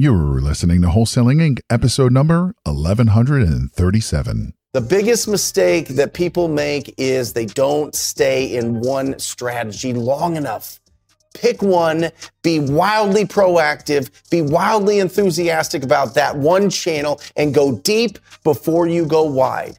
You're listening to Wholesaling Inc., episode number 1137. The biggest mistake that people make is they don't stay in one strategy long enough. Pick one, be wildly proactive, be wildly enthusiastic about that one channel, and go deep before you go wide.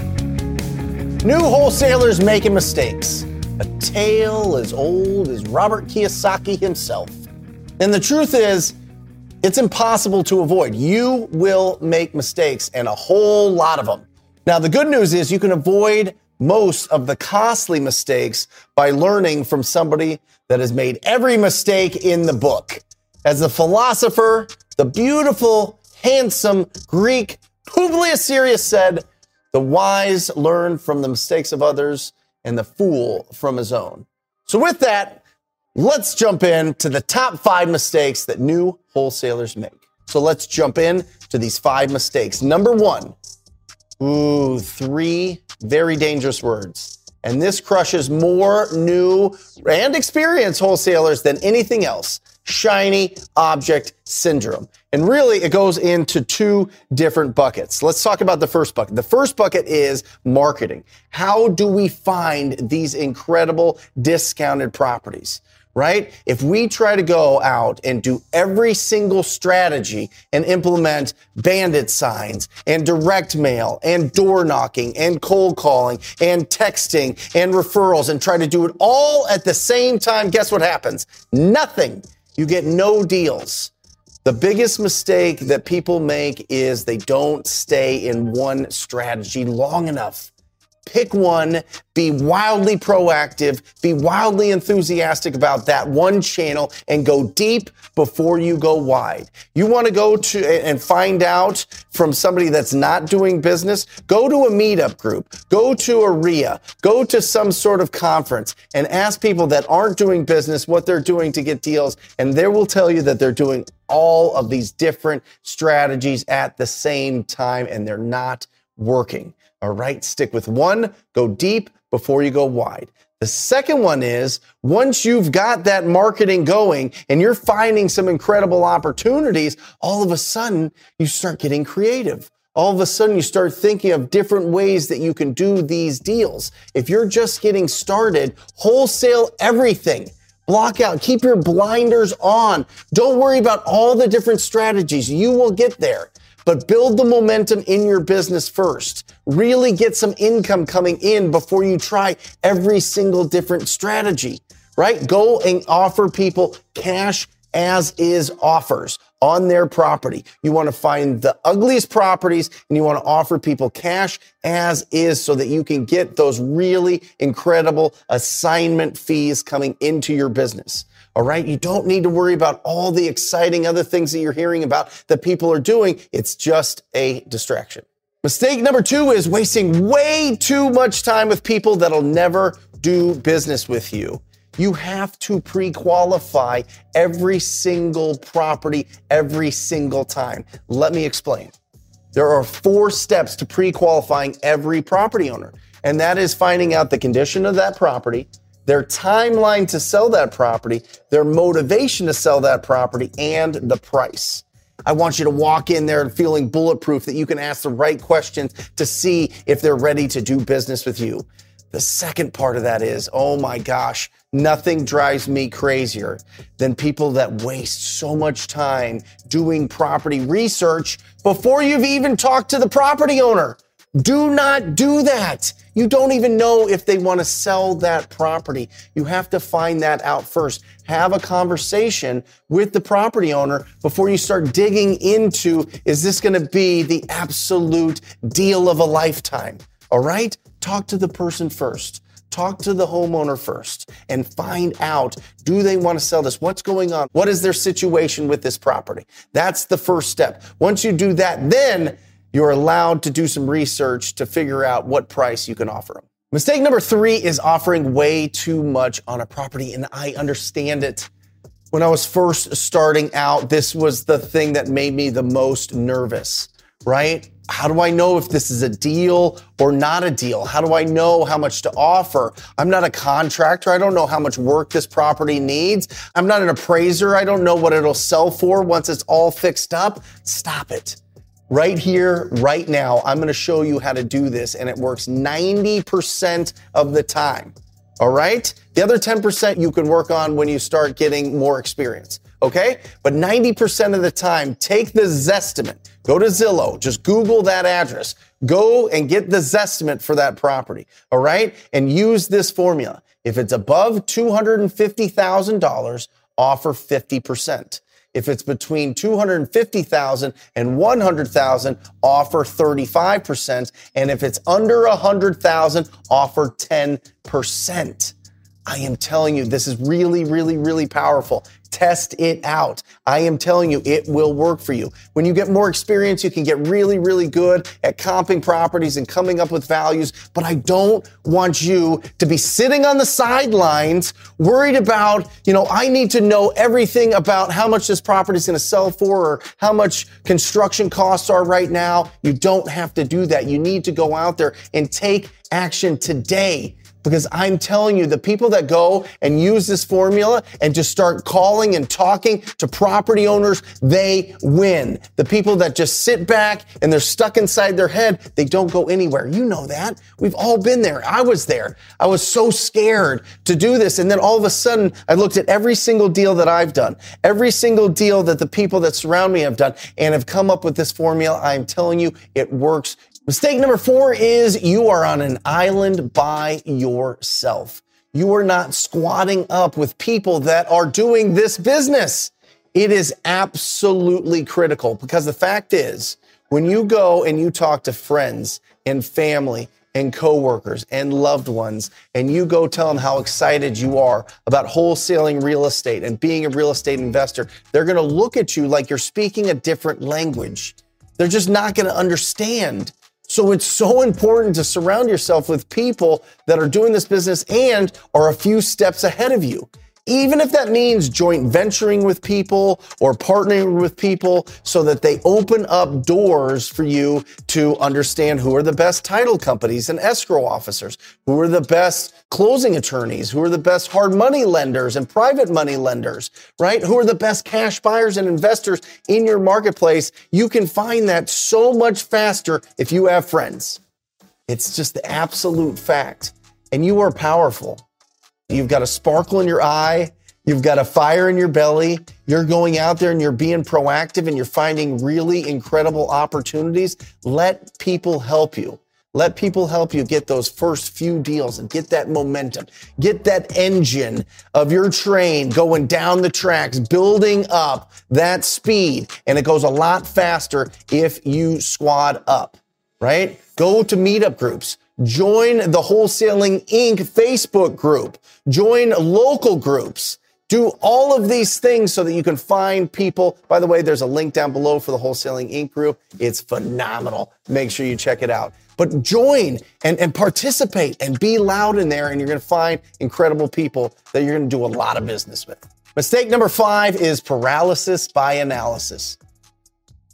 New wholesalers making mistakes. A tale as old as Robert Kiyosaki himself. And the truth is, it's impossible to avoid. You will make mistakes and a whole lot of them. Now, the good news is you can avoid most of the costly mistakes by learning from somebody that has made every mistake in the book. As the philosopher, the beautiful, handsome Greek Publius Syrus said, the wise learn from the mistakes of others, and the fool from his own. So, with that, let's jump in to the top five mistakes that new wholesalers make. So, let's jump in to these five mistakes. Number one, ooh, three very dangerous words. And this crushes more new and experienced wholesalers than anything else shiny object syndrome. And really, it goes into two different buckets. Let's talk about the first bucket. The first bucket is marketing. How do we find these incredible discounted properties? Right? If we try to go out and do every single strategy and implement bandit signs and direct mail and door knocking and cold calling and texting and referrals and try to do it all at the same time, guess what happens? Nothing. You get no deals. The biggest mistake that people make is they don't stay in one strategy long enough. Pick one, be wildly proactive, be wildly enthusiastic about that one channel and go deep before you go wide. You want to go to and find out from somebody that's not doing business, go to a meetup group, go to a REIA, go to some sort of conference and ask people that aren't doing business what they're doing to get deals. And they will tell you that they're doing all of these different strategies at the same time and they're not working. All right, stick with one, go deep before you go wide. The second one is once you've got that marketing going and you're finding some incredible opportunities, all of a sudden you start getting creative. All of a sudden you start thinking of different ways that you can do these deals. If you're just getting started, wholesale everything. Block out, keep your blinders on. Don't worry about all the different strategies. You will get there but build the momentum in your business first. Really get some income coming in before you try every single different strategy, right? Go and offer people cash as is offers on their property. You want to find the ugliest properties and you want to offer people cash as is so that you can get those really incredible assignment fees coming into your business. All right. You don't need to worry about all the exciting other things that you're hearing about that people are doing. It's just a distraction. Mistake number two is wasting way too much time with people that'll never do business with you. You have to pre qualify every single property every single time. Let me explain. There are four steps to pre qualifying every property owner, and that is finding out the condition of that property, their timeline to sell that property, their motivation to sell that property, and the price. I want you to walk in there feeling bulletproof that you can ask the right questions to see if they're ready to do business with you. The second part of that is, oh my gosh, nothing drives me crazier than people that waste so much time doing property research before you've even talked to the property owner. Do not do that. You don't even know if they want to sell that property. You have to find that out first. Have a conversation with the property owner before you start digging into is this going to be the absolute deal of a lifetime? All right? Talk to the person first. Talk to the homeowner first and find out do they want to sell this? What's going on? What is their situation with this property? That's the first step. Once you do that, then you're allowed to do some research to figure out what price you can offer them. Mistake number three is offering way too much on a property, and I understand it. When I was first starting out, this was the thing that made me the most nervous, right? How do I know if this is a deal or not a deal? How do I know how much to offer? I'm not a contractor. I don't know how much work this property needs. I'm not an appraiser. I don't know what it'll sell for once it's all fixed up. Stop it. Right here, right now, I'm going to show you how to do this, and it works 90% of the time. All right? The other 10% you can work on when you start getting more experience. Okay? But 90% of the time, take the Zestimate. Go to Zillow. Just Google that address. Go and get the Zestimate for that property. All right? And use this formula. If it's above $250,000, offer 50%. If it's between 250,000 and 100,000, offer 35%. And if it's under 100,000, offer 10%. I am telling you, this is really, really, really powerful. Test it out. I am telling you, it will work for you. When you get more experience, you can get really, really good at comping properties and coming up with values. But I don't want you to be sitting on the sidelines worried about, you know, I need to know everything about how much this property is going to sell for or how much construction costs are right now. You don't have to do that. You need to go out there and take action today. Because I'm telling you, the people that go and use this formula and just start calling and talking to property owners, they win. The people that just sit back and they're stuck inside their head, they don't go anywhere. You know that. We've all been there. I was there. I was so scared to do this. And then all of a sudden, I looked at every single deal that I've done, every single deal that the people that surround me have done, and have come up with this formula. I'm telling you, it works. Mistake number four is you are on an island by yourself. You are not squatting up with people that are doing this business. It is absolutely critical because the fact is, when you go and you talk to friends and family and coworkers and loved ones, and you go tell them how excited you are about wholesaling real estate and being a real estate investor, they're going to look at you like you're speaking a different language. They're just not going to understand. So it's so important to surround yourself with people that are doing this business and are a few steps ahead of you. Even if that means joint venturing with people or partnering with people so that they open up doors for you to understand who are the best title companies and escrow officers, who are the best closing attorneys, who are the best hard money lenders and private money lenders, right? Who are the best cash buyers and investors in your marketplace. You can find that so much faster if you have friends. It's just the absolute fact. And you are powerful. You've got a sparkle in your eye. You've got a fire in your belly. You're going out there and you're being proactive and you're finding really incredible opportunities. Let people help you. Let people help you get those first few deals and get that momentum. Get that engine of your train going down the tracks, building up that speed. And it goes a lot faster if you squad up, right? Go to meetup groups. Join the Wholesaling Inc. Facebook group. Join local groups. Do all of these things so that you can find people. By the way, there's a link down below for the Wholesaling Inc. group. It's phenomenal. Make sure you check it out. But join and, and participate and be loud in there, and you're going to find incredible people that you're going to do a lot of business with. Mistake number five is paralysis by analysis.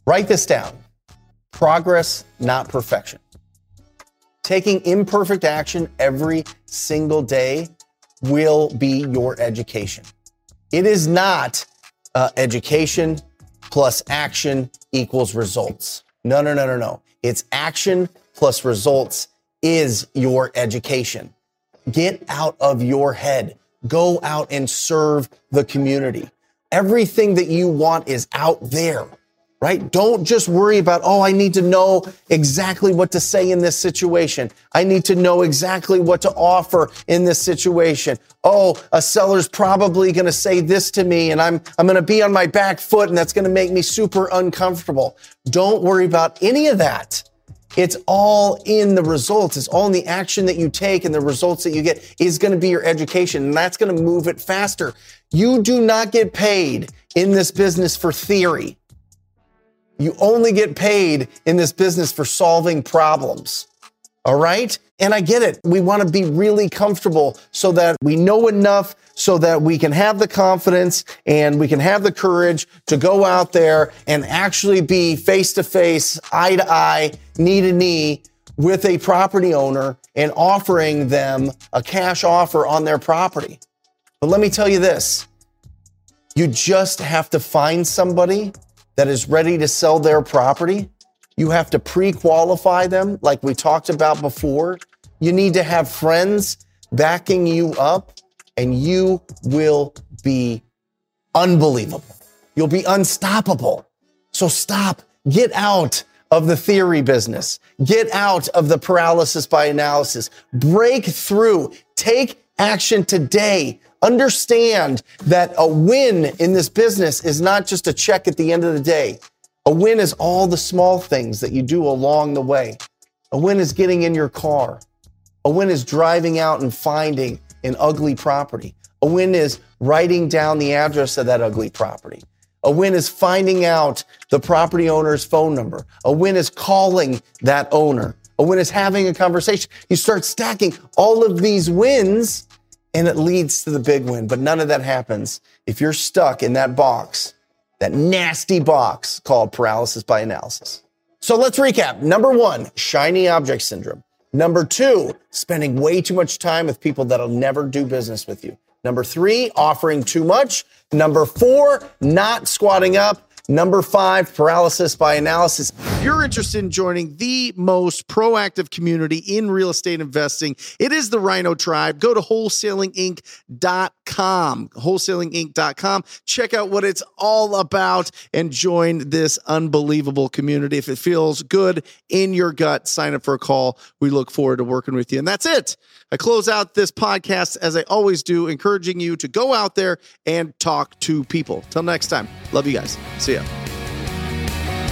Write this down progress, not perfection. Taking imperfect action every single day will be your education. It is not uh, education plus action equals results. No, no, no, no, no. It's action plus results is your education. Get out of your head. Go out and serve the community. Everything that you want is out there right? Don't just worry about, oh, I need to know exactly what to say in this situation. I need to know exactly what to offer in this situation. Oh, a seller's probably going to say this to me and I'm, I'm going to be on my back foot and that's going to make me super uncomfortable. Don't worry about any of that. It's all in the results. It's all in the action that you take and the results that you get is going to be your education and that's going to move it faster. You do not get paid in this business for theory. You only get paid in this business for solving problems. All right. And I get it. We want to be really comfortable so that we know enough so that we can have the confidence and we can have the courage to go out there and actually be face to face, eye to eye, knee to knee with a property owner and offering them a cash offer on their property. But let me tell you this you just have to find somebody that is ready to sell their property. You have to pre qualify them, like we talked about before. You need to have friends backing you up, and you will be unbelievable. You'll be unstoppable. So stop, get out of the theory business, get out of the paralysis by analysis, break through, take action today. Understand that a win in this business is not just a check at the end of the day. A win is all the small things that you do along the way. A win is getting in your car. A win is driving out and finding an ugly property. A win is writing down the address of that ugly property. A win is finding out the property owner's phone number. A win is calling that owner. A win is having a conversation. You start stacking all of these wins and it leads to the big win. But none of that happens if you're stuck in that box, that nasty box called paralysis by analysis. So let's recap. Number one, shiny object syndrome. Number two, spending way too much time with people that'll never do business with you. Number three, offering too much. Number four, not squatting up. Number five, paralysis by analysis. If you're interested in joining the most proactive community in real estate investing, it is the Rhino Tribe. Go to wholesalinginc.com, wholesalinginc.com. Check out what it's all about and join this unbelievable community. If it feels good in your gut, sign up for a call. We look forward to working with you. And that's it. I close out this podcast as I always do, encouraging you to go out there and talk to people. Till next time, love you guys. See ya.